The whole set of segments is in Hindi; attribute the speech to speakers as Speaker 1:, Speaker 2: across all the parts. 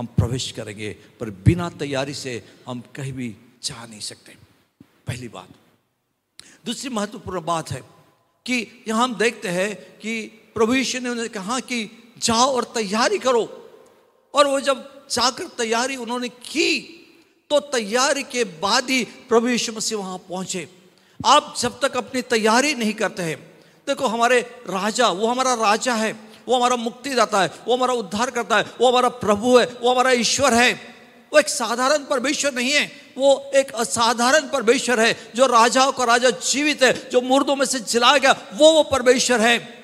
Speaker 1: हम प्रवेश करेंगे, पर बिना तैयारी से हम कहीं भी जा नहीं सकते। पहली बात। दूसरी महत्वपूर्ण बात है कि यहाँ हम देखते हैं कि प्रभु यीशु ने उन्हें कहा कि जाओ और तैयारी करो। और वो जब जाकर तैयारी उन्होंने की तो तैयारी के बाद ही प्रभु यीशु मसीह वहाँ पहुँचे। आप जब तक अपनी तैयारी नहीं करते हैं, देखो हमारे राजा, वो हमारा राजा है। वो हमारा मुक्तिदाता है, वो हमारा उद्धार करता है, वो हमारा प्रभु है, वो हमारा ईश्वर है। वो एक साधारण परमेश्वर नहीं है, वो एक असाधारण परमेश्वर है। जो राजाओं का राजा जीवित है, जो मुर्दों में से जिलाया गया, वो वो परमेश्वर है।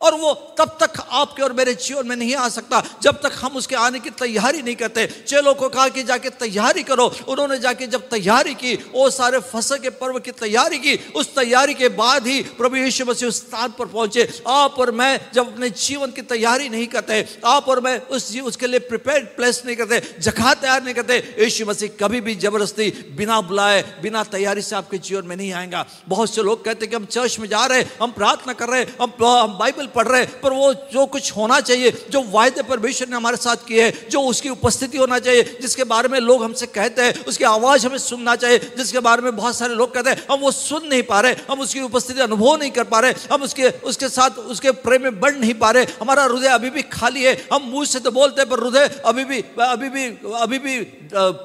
Speaker 1: और वो तब तक आपके और मेरे जीवन में नहीं आ सकता? जब तक हम उसके आने की तैयारी नहीं करते। चेलों को कहा कि जाके तैयारी करो। उन्होंने जाके जब तैयारी की, वो सारे फ़सल के पर्व की तैयारी की, उस तैयारी के बाद ही प्रभु यीशु मसीह उस स्थान पर पहुँचे। आप और मैं जब अपने जीवन की तैयारी नहीं करते, आप और मैं उस उसके लिए प्रिपेयर प्लेस नहीं करते, जगह तैयार नहीं करते, यीशु मसीह कभी भी ज़बरदस्ती बिना बुलाए, बिना तैयारी से आपके जीवन में नहीं आएगा। बहुत से लोग कहते कि हम चर्च में जा रहे हैं, हम प्रार्थना कर रहे हैं, हम बाइबल बाइबल पढ़ रहे हैं, पर वो जो कुछ होना चाहिए, जो वायदे परमेश्वर ने हमारे साथ किए हैं, जो उसकी उपस्थिति होना चाहिए, जिसके बारे में लोग हमसे कहते हैं, उसकी आवाज़ हमें सुनना चाहिए, जिसके बारे में बहुत सारे लोग कहते हैं, हम वो सुन नहीं पा रहे, हम उसकी उपस्थिति अनुभव नहीं कर पा रहे, हम उसके उसके साथ, उसके प्रेम में बढ़ नहीं पा रहे, हमारा हृदय अभी भी खाली है, हम मुँह से तो बोलते हैं, पर हृदय अभी भी अभी भी अभी भी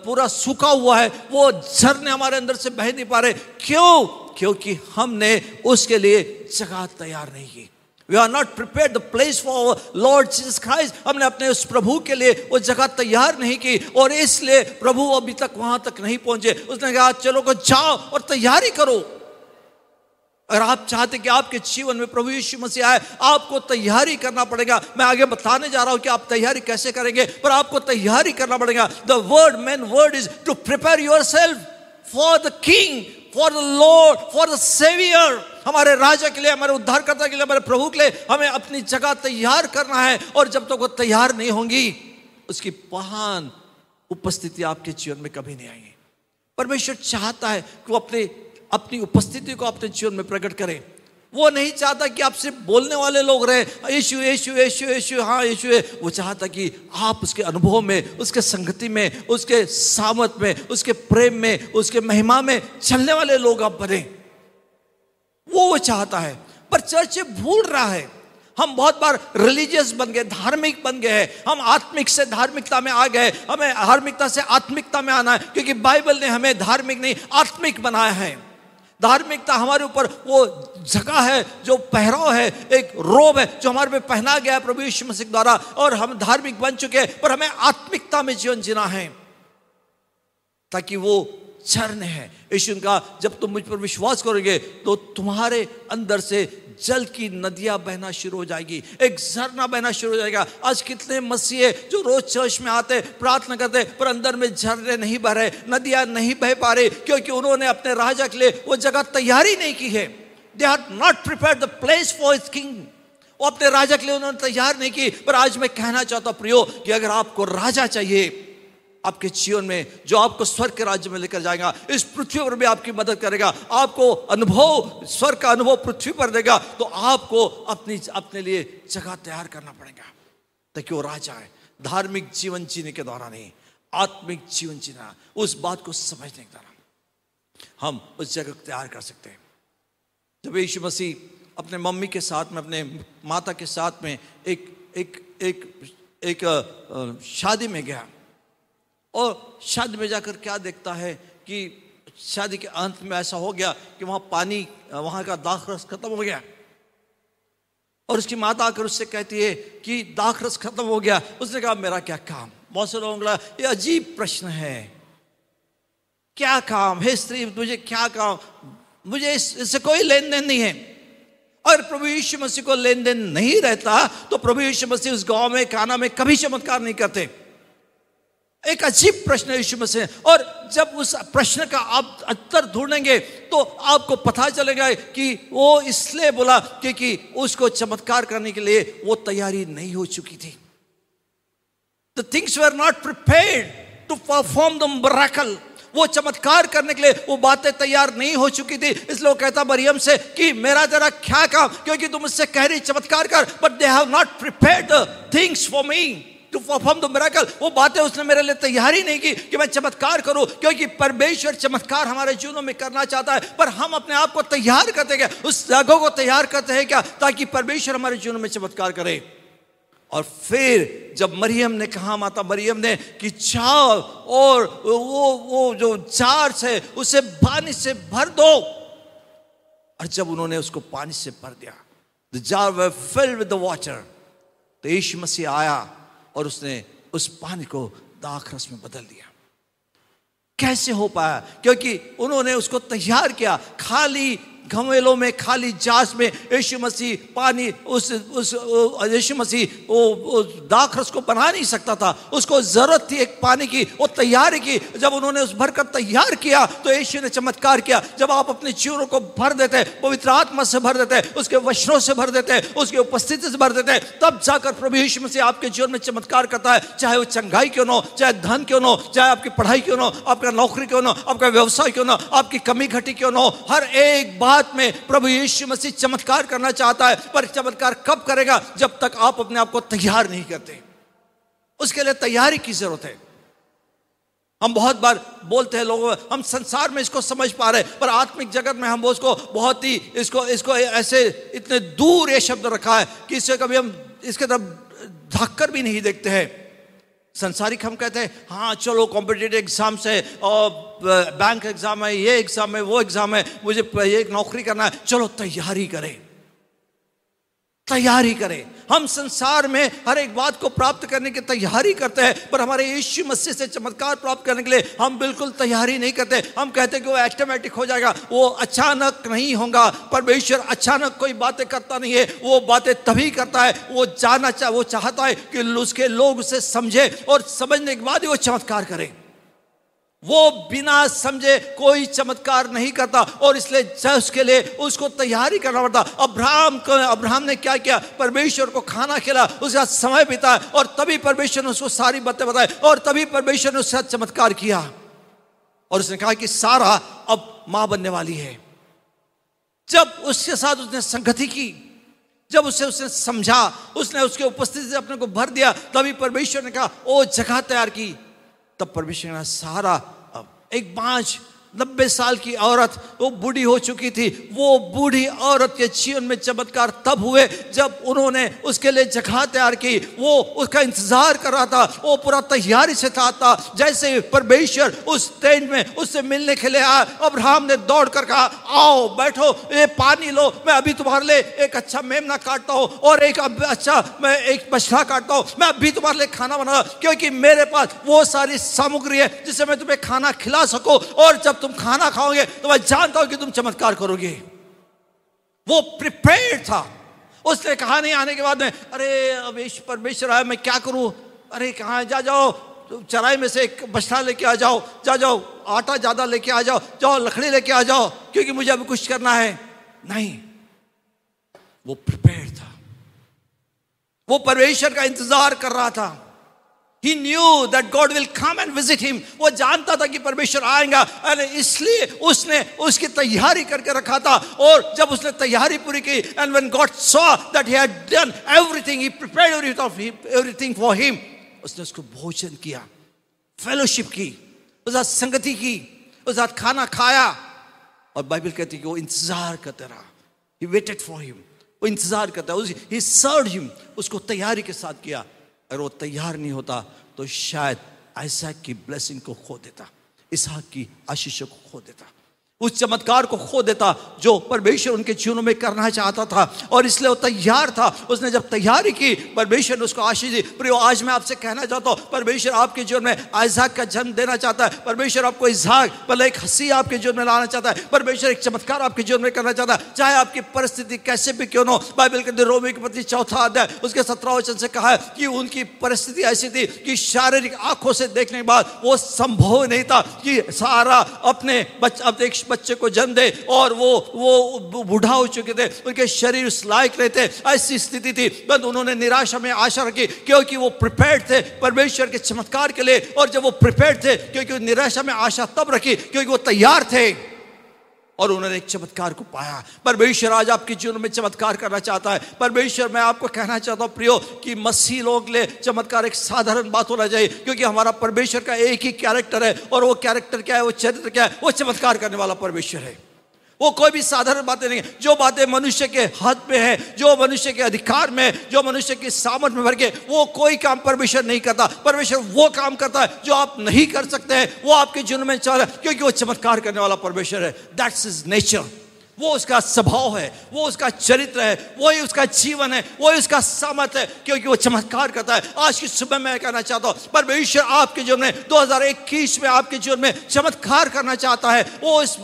Speaker 1: पूरा सूखा हुआ है, वो झरने हमारे अंदर से बह नहीं पा रहे, क्यों? क्योंकि हमने उसके लिए जगह तैयार नहीं की। We are not prepare the place for lord Jesus Christ हमने अपने उस प्रभु के लिए वो जगह तैयार नहीं की और इसलिए प्रभु अभी तक वहाँ तक नहीं पहुँचे। उसने कहा, चलो को जाओ और तैयारी करो। अगर आप चाहते कि आपके जीवन में प्रभु यीशु मसीह आए, आपको तैयारी करना पड़ेगा। मैं आगे बताने जा रहा हूँ कि आप तैयारी कैसे करेंगे, पर आपको तैयारी करना पड़ेगा। The word main word is to prepare yourself for the king for the lord for the saviour हमारे राजा के लिए, हमारे उद्धारकर्ता के लिए, हमारे प्रभु के लिए हमें अपनी जगह तैयार करना है। और जब तक तो वो तैयार नहीं होंगी, उसकी महान उपस्थिति आपके जीवन में कभी नहीं आएगी। परमेश्वर चाहता है कि वो अपने, अपनी उपस्थिति को अपने जीवन में प्रकट करें। वो नहीं चाहता कि आपसे बोलने वाले लोग रहे, यीशु यीशु यीशु यीशु हाँ यीशु है वो चाहता कि आप उसके अनुभव में, उसके संगति में, उसके सामत में, उसके प्रेम में, उसके महिमा में चलने वाले लोग आप बने। वो वो चाहता है। पर चर्च भूल रहा है। हम बहुत बार रिलीजियस बन गए, धार्मिक बन गए हैं। हम आत्मिक से धार्मिकता में आ गए हमें धार्मिकता से आत्मिकता में आना है, क्योंकि बाइबल ने हमें धार्मिक नहीं, आत्मिक बनाया है। धार्मिकता हमारे ऊपर वो जगह है, जो पहराव है, एक रोब है, जो हमारे पे पहना गया है प्रभु यीशु मसीह द्वारा, और हम धार्मिक बन चुके हैं, पर हमें आत्मिकता में जीवन जीना है, ताकि वो झरने हैं। यीशु का जब तुम मुझ पर विश्वास करोगे तो तुम्हारे अंदर से जल की नदियाँ बहना शुरू हो जाएगी, एक झरना बहना शुरू हो जाएगा। आज कितने मसीहे जो रोज चर्च में आते, प्रार्थना करते, पर अंदर में झरने नहीं बह रहे, नदियाँ नहीं बह पा रही, क्योंकि उन्होंने अपने राजा के लिए वो जगह तैयारी नहीं की है। They are not prepare the place for इस किंग वो अपने राजा के लिए उन्होंने तैयार नहीं की, पर आज मैं कहना चाहता प्रियो, कि अगर आपको राजा चाहिए आपके जीवन में जो आपको स्वर्ग के राज्य में लेकर जाएगा इस पृथ्वी पर भी आपकी मदद करेगा आपको अनुभव स्वर्ग का अनुभव पृथ्वी पर देगा तो आपको अपनी अपने लिए जगह तैयार करना पड़ेगा ताकि वो राजा है। धार्मिक जीवन जीने के द्वारा नहीं आत्मिक जीवन जीना उस बात को समझने के द्वारा हम उस जगह को तैयार कर सकते हैं। जब यीशु मसीह अपने मम्मी के साथ में अपने माता के साथ में एक एक एक एक, एक शादी में गया और शादी में जाकर क्या देखता है कि शादी के अंत में ऐसा हो गया कि वहाँ पानी, वहाँ का दाख रस खत्म हो गया। और उसकी माता आकर उससे कहती है कि दाख रस खत्म हो गया। उसने कहा, मेरा क्या काम? बहुत से लोगों ये अजीब प्रश्न है। क्या काम? है स्त्री तुझे क्या काम? मुझे इससे कोई लेन देन नहीं है। और प्रभु यीशु मसीह को लेन देन नहीं रहता तो प्रभु यीशु मसीह उस गाँव में, काना में कभी चमत्कार नहीं करते। एक अजीब प्रश्न यीशु मसीह। और जब उस प्रश्न का आप उत्तर ढूंढेंगे तो आपको पता चलेगा कि वो इसलिए बोला क्योंकि उसको चमत्कार करने के लिए वो तैयारी नहीं हो चुकी थी। The things were not prepared to perform the miracle वो चमत्कार करने के लिए वो बातें तैयार नहीं हो चुकी थी। इसलिए वो कहता मरियम से कि मेरा जरा क्या काम? क्योंकि तुम मुझसे कह रही चमत्कार कर but they have not prepared things for me to perform the miracle वो बातें उसने मेरे लिए तैयारी नहीं की कि मैं चमत्कार करूँ, क्योंकि परमेश्वर चमत्कार हमारे जीवनों में करना चाहता है, पर हम अपने आप को तैयार करते क्या? उस जगह को तैयार करते हैं क्या? ताकि परमेश्वर हमारे जीवन में चमत्कार करे। और फिर जब मरियम ने कहा, माता मरियम ने, कि जाओ और वो वो जो जार है, उसे पानी से भर दो। और जब उन्होंने उसको पानी से भर दिया द जार वे फिल विद द वाटर तो यीशु मसीह आया और उसने उस पानी को दाख रस में बदल दिया। कैसे हो पाया? क्योंकि उन्होंने उसको तैयार किया, खाली घमेलों में खाली जास में यीशु मसीह पानी उस उस यीशु मसीह वो, दाखरस को बना नहीं सकता था। उसको ज़रूरत थी एक पानी की वो तैयारी की। जब उन्होंने उस भरकर तैयार किया तो यीशु ने चमत्कार किया। जब आप अपने जीवनों को भर देते हैं पवित्र आत्मा से भर देते हैं उसके वचनों से भर देते हैं उसकी उपस्थिति से भर देते हैं तब जाकर प्रभु यीशु मसीह आपके जीवन में चमत्कार करता है। चाहे वो चंगाई क्यों ना चाहे धन क्यों ना चाहे आपकी पढ़ाई क्यों ना आपका नौकरी क्यों ना आपका व्यवसाय क्यों ना आपकी कमी घटी क्यों ना हर एक बात बात में प्रभु यीशु मसीह चमत्कार करना चाहता है, पर चमत्कार कब करेगा? जब तक आप अपने आप को तैयार नहीं करते। उसके लिए तैयारी की ज़रूरत है। हम बहुत बार बोलते हैं लोगों, हम संसार में इसको समझ पा रहे हैं, पर आत्मिक जगत में हम उसको बहुत ही, इसको इसको ऐसे इतने दूर ये शब्द रखा है कि इससे कभी हम, इसके तरफ़ झाकर भी नहीं देखते हैं। संसारिक हम कहते हैं हाँ चलो कॉम्पिटेटिव एग्ज़ाम्स है और बैंक एग्ज़ाम है, ये एग्ज़ाम है, वो एग्ज़ाम है, मुझे ये नौकरी करना है, चलो, तैयारी करें। तैयारी करें। हम संसार में हर एक बात को प्राप्त करने की तैयारी करते हैं, पर हमारे यीशु मसीह से चमत्कार प्राप्त करने के लिए हम बिल्कुल तैयारी नहीं करते। हम कहते कि वो ऑटोमेटिक हो जाएगा, वो अचानक नहीं होगा, परमेश्वर अचानक कोई बातें करता नहीं है, वो बातें तभी करता है, वो जाना चाह वो चाहता है कि उसके लोग उसे समझे और समझने के बाद ही वो चमत्कार करें। वो बिना समझे कोई चमत्कार नहीं करता और इसलिए उसके लिए उसको तैयारी करना पड़ता। अब्राहम को, अब्राहम ने क्या किया? परमेश्वर को खाना खिला, उसके साथ समय बिताया और तभी परमेश्वर ने उसको सारी बातें बताई और तभी परमेश्वर ने उसके साथ चमत्कार किया। और उसने कहा कि सारा अब माँ बनने वाली है। जब उसके साथ उसने संगति की, जब उसे उसने समझा, उसने उसके उपस्थिति से अपने को भर दिया, तभी परमेश्वर ने कहा, ओ जगह तैयार की तब परमेश्वर ने सारा एक बांझ नब्बे साल की औरत वो बूढ़ी हो चुकी थी। वो बूढ़ी औरत के जीवन में चमत्कार तब हुए जब उन्होंने उसके लिए जगह तैयार की। वो उसका इंतज़ार कर रहा था वो पूरा तैयारी से था, था। जैसे परमेश्वर उस टेंट में उससे मिलने के लिए आया अब्राहम ने दौड़ कर कहा आओ बैठो ये पानी लो मैं अभी तुम्हारे लिए एक अच्छा मेमना काटता हूँ और एक अच्छा मैं एक बछड़ा काटता हूँ। मैं अभी तुम्हारे लिए खाना बना क्योंकि मेरे पास वो सारी सामग्री है जिससे मैं तुम्हें खाना खिला सकूँ और जब तुम खाना खाओगे तो मैं जानता हूँ कि तुम चमत्कार करोगे। वो प्रिपेयर था। उसने कहा नहीं, आने के बाद में, अरे, अब परमेश्वर आया, मैं क्या करूँ? अरे, कहा जा जाओ। तो चराई में से एक बछड़ा लेके आ जाओ। जा जाओ, आटा ज़्यादा लेके आ जाओ। जाओ, लकड़ी लेके आ जाओ, क्योंकि मुझे अभी कुछ करना है। नहीं। वो प्रिपेयर था। वो परमेश्वर का इंतज़ार कर रहा था। He knew that God will come and visit him वो जानता था कि परमेश्वर आएगा। अरे, इसलिए उसने उसकी तैयारी करके रखा था। और जब उसने तैयारी पूरी की and when God saw that he had done everything he prepared everything for him उसने उसको भोजन किया फेलोशिप की साथ संगति की साथ खाना खाया। और बाइबल कहती है कि वो इंतज़ार करते रहा। ही वेटेड फॉर हिम वो इंतज़ार करता है ही सर्व हिम उसको तैयारी के साथ किया। अगर वो तैयार नहीं होता तो शायद ऐसा की ब्लेसिंग को खो देता, इसहाक की आशीषों को खो देता। उस चमत्कार को खो देता जो परमेश्वर उनके जीवनों में करना चाहता था और इसलिए वो तैयार था। उसने जब तैयारी की, परमेश्वर ने उसको आशीष दी। प्रियो, आज मैं आपसे कहना चाहता हूँ, परमेश्वर आपके जीवन में आजाक का जन्म देना चाहता है। परमेश्वर आपको इजाक पहले एक हँसी आपके जीवन में लाना चाहता है। परमेश्वर एक चमत्कार आपके जीवन में करना चाहता है। चाहे आपकी परिस्थिति कैसे भी क्यों हो, बाइबल के रोमी के प्रति चौथा अध्याय, उसके सत्रह वचन से कहा कि उनकी परिस्थिति ऐसी थी कि शारीरिक आँखों से देखने के बाद वो संभव नहीं था कि सारा अपने बच्चे बच्चे को जन्म दे और वो वो बूढ़ा हो चुके थे, उनके शरीर लायक रहे थे, ऐसी स्थिति थी। बस उन्होंने निराशा में आशा रखी, क्योंकि वो प्रिपेयर थे परमेश्वर के चमत्कार के लिए, और जब वो प्रिपेयर थे, क्योंकि निराशा में आशा तब रखी, क्योंकि वो तैयार थे। और उन्होंने एक चमत्कार को पाया। परमेश्वर आज आपके जीवन में चमत्कार करना चाहता है। परमेश्वर, मैं आपको कहना चाहता हूँ, प्रियो, कि मसी लोग ले चमत्कार एक साधारण बात होना चाहिए, क्योंकि हमारा परमेश्वर का एक ही कैरेक्टर है, और वो कैरेक्टर क्या है, वो चरित्र क्या है, वो चमत्कार करने वाला परमेश्वर है। वो कोई भी साधारण बातें नहीं है। जो बातें मनुष्य के हाथ में है, जो मनुष्य के अधिकार में जो मनुष्य की सामर्थ में भर के, वो कोई काम परमेश्वर नहीं करता। परमेश्वर वो काम करता है जो आप नहीं कर सकते हैं, वो आपके जीवन में चल रहा है, क्योंकि वो चमत्कार करने वाला परमेश्वर है। दैट्स इज़ नेचर वो उसका स्वभाव है, वो उसका चरित्र है, वही उसका जीवन है, वही उसका सामर्थ है, क्योंकि वो चमत्कार करता है। आज की सुबह मैं कहना चाहता हूँ, परमेश्वर आपके जीवन में 2021 में आपके जीवन में चमत्कार करना चाहता है। वो इस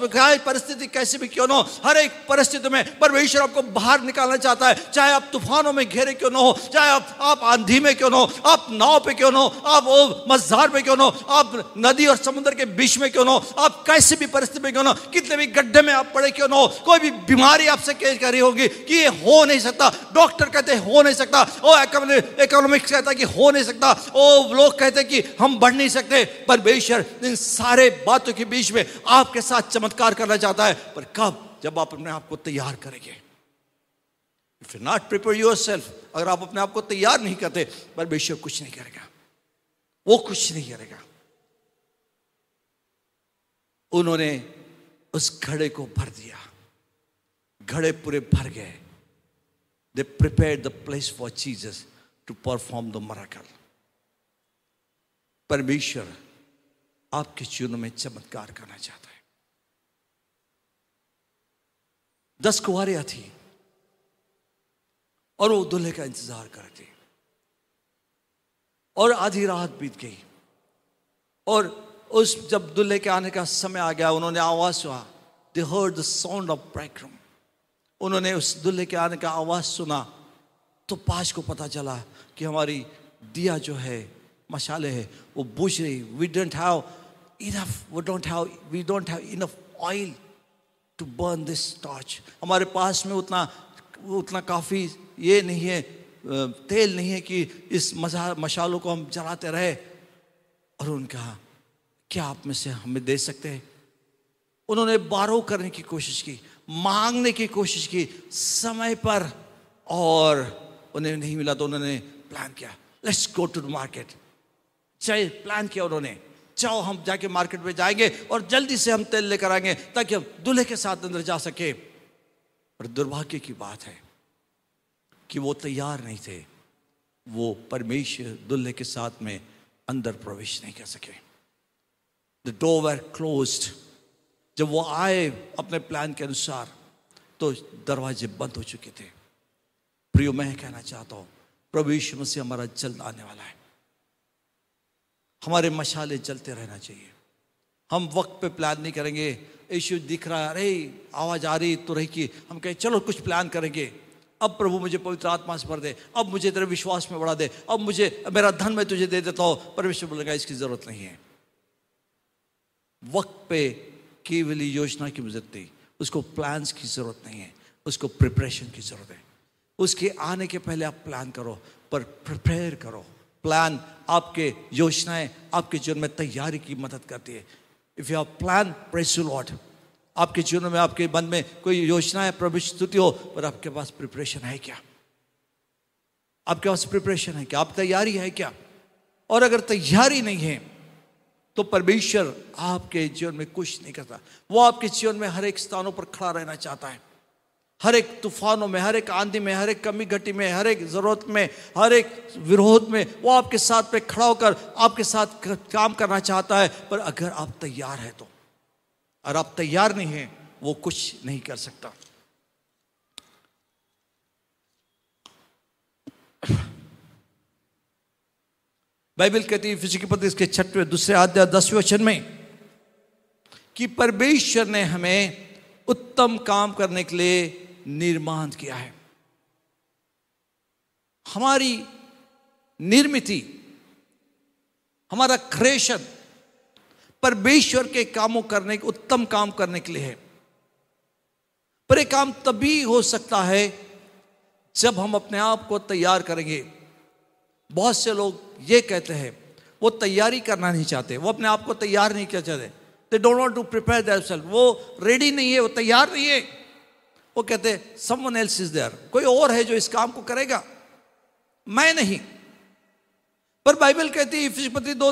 Speaker 1: परिस्थिति कैसे भी क्यों ना हो, हर एक परिस्थिति में परमेश्वर आपको बाहर निकालना चाहता है। चाहे आप तूफानों में घेरे क्यों ना हो, चाहे आप आप आंधी में क्यों ना हो, आप नाव पे क्यों ना हो, आप मजार पे क्यों ना हो, आप नदी और समुद्र के बीच में क्यों ना हो, आप कैसे भी परिस्थिति में क्यों ना हो, कितने भी गड्ढे में आप पड़े क्यों ना हो कोई भी बीमारी आपसे केस कर होगी कि ये हो नहीं सकता। डॉक्टर कहते हो नहीं सकता। ओ इकोनॉमिक्स कहता कि हो नहीं सकता। ओ, लोग कहते कि हम बढ़ नहीं सकते। पर बेशर, इन सारे बातों के बीच में आपके साथ चमत्कार करना चाहता है। पर कब? जब आप अपने आप को तैयार करेंगे। If you not prepare yourself अगर आप अपने आप को तैयार नहीं करते परमेश्वर कुछ नहीं करेगा। वो कुछ नहीं करेगा। उन्होंने उस घड़े को भर दिया। घड़े पूरे भर गए। They prepare the place for Jesus to perform the miracle परमेश्वर आपके जीवन में चमत्कार करना चाहता है। दस कुआरियाँ थी और वो दूल्हे का इंतज़ार कर रहे और आधी रात बीत गई। और उस जब दूल्हे के आने का समय आ गया, उन्होंने आवाज़ सुहा they heard the sound of ब्रैक्रम उन्होंने उस दुल्हे के आने का आवाज़ सुना तो पाश को पता चला कि हमारी दिया जो है मशाले है, वो बुझ रही we don't have enough we don't have we don't have enough oil to burn this torch हमारे पास में उतना उतना काफ़ी ये नहीं है तेल नहीं है कि इस मज़ा मशालों को हम जलाते रहे। और उनका क्या आप में से हमें दे सकते हैं? उन्होंने बारो करने की कोशिश की, मांगने की कोशिश की, समय पर, और उन्हें नहीं मिला तो उन्होंने प्लान किया। Let's go to the market चाहे प्लान किया उन्होंने। चाहो हम जाके मार्केट में जाएँगे और जल्दी से हम तेल लेकर आएँगे ताकि हम दूल्हे के साथ अंदर जा सके। और दुर्भाग्य की बात है कि वो तैयार नहीं थे। वो परमेश्वर दुल्हे के साथ में अंदर प्रवेश नहीं कर सके। द डोर क्लोज्ड जब वो आए अपने प्लान के अनुसार तो दरवाजे बंद हो चुके थे। प्रियो, मैं कहना चाहता हूँ, प्रभु यीशु मसीह हमारा जल्द आने वाला है। हमारे मशाले जलते रहना चाहिए। हम वक्त पे प्लान नहीं करेंगे। यीशु दिख रहा है, अरे, आवाज़ आ रही तो रही कि हम कहें, चलो, कुछ प्लान करेंगे। अब प्रभु मुझे पवित्र आत्मा से भर दे। अब मुझे तेरे विश्वास में बढ़ा दे। अब मुझे, मेरा धन मैं तुझे दे देता हूँ। परमेश्वर बोलेगा, इसकी ज़रूरत नहीं है। वक्त पे केवल योजना की ज़रूरत नहीं, उसको प्लान्स की ज़रूरत नहीं है, उसको प्रिपरेशन की ज़रूरत है। उसके आने के पहले आप प्लान करो, पर प्रिपेयर करो। प्लान आपके योजनाएँ, आपके जीवन में तैयारी की मदद करती है। If you plan press lot आपके जीवन में, आपके मन में कोई योजना है प्रभु हो, पर आपके पास प्रिपरेशन है क्या? आपके पास प्रिपरेशन है क्या? आप तैयारी है क्या? और अगर तैयारी नहीं है तो परमेश्वर आपके जीवन में कुछ नहीं करता। वो आपके जीवन में हर एक स्थानों पर खड़ा रहना चाहता है। हर एक तूफानों में, हर एक आंधी में, हर एक कमी घटी में, हर एक ज़रूरत में, हर एक विरोध में वो आपके साथ पे खड़ा होकर आपके साथ काम करना चाहता है। पर अगर आप तैयार हैं तो और आप तैयार नहीं हैं, वो कुछ नहीं कर सकता। बाइबल कहती है, फिजिकी पत्र इसके छठवें, दूसरे आध्याय दसवें वचन में कि परमेश्वर ने हमें उत्तम काम करने के लिए निर्माण किया है। हमारी निर्मित, हमारा क्रेशन परमेश्वर के कामों करने के उत्तम काम करने के लिए है। पर काम तभी हो सकता है जब हम अपने आप को तैयार करेंगे। बहुत से लोग ये कहते हैं, वो तैयारी करना नहीं चाहते, वो अपने आप को तैयार नहीं कर चाहते। They don't want to prepare their वो रेडी नहीं है, वो तैयार नहीं है। वो कहते समवन एल्स इज़ देयर कोई और है जो इस काम को करेगा? मैं नहीं। पर बाइबल कहती है पत्री दो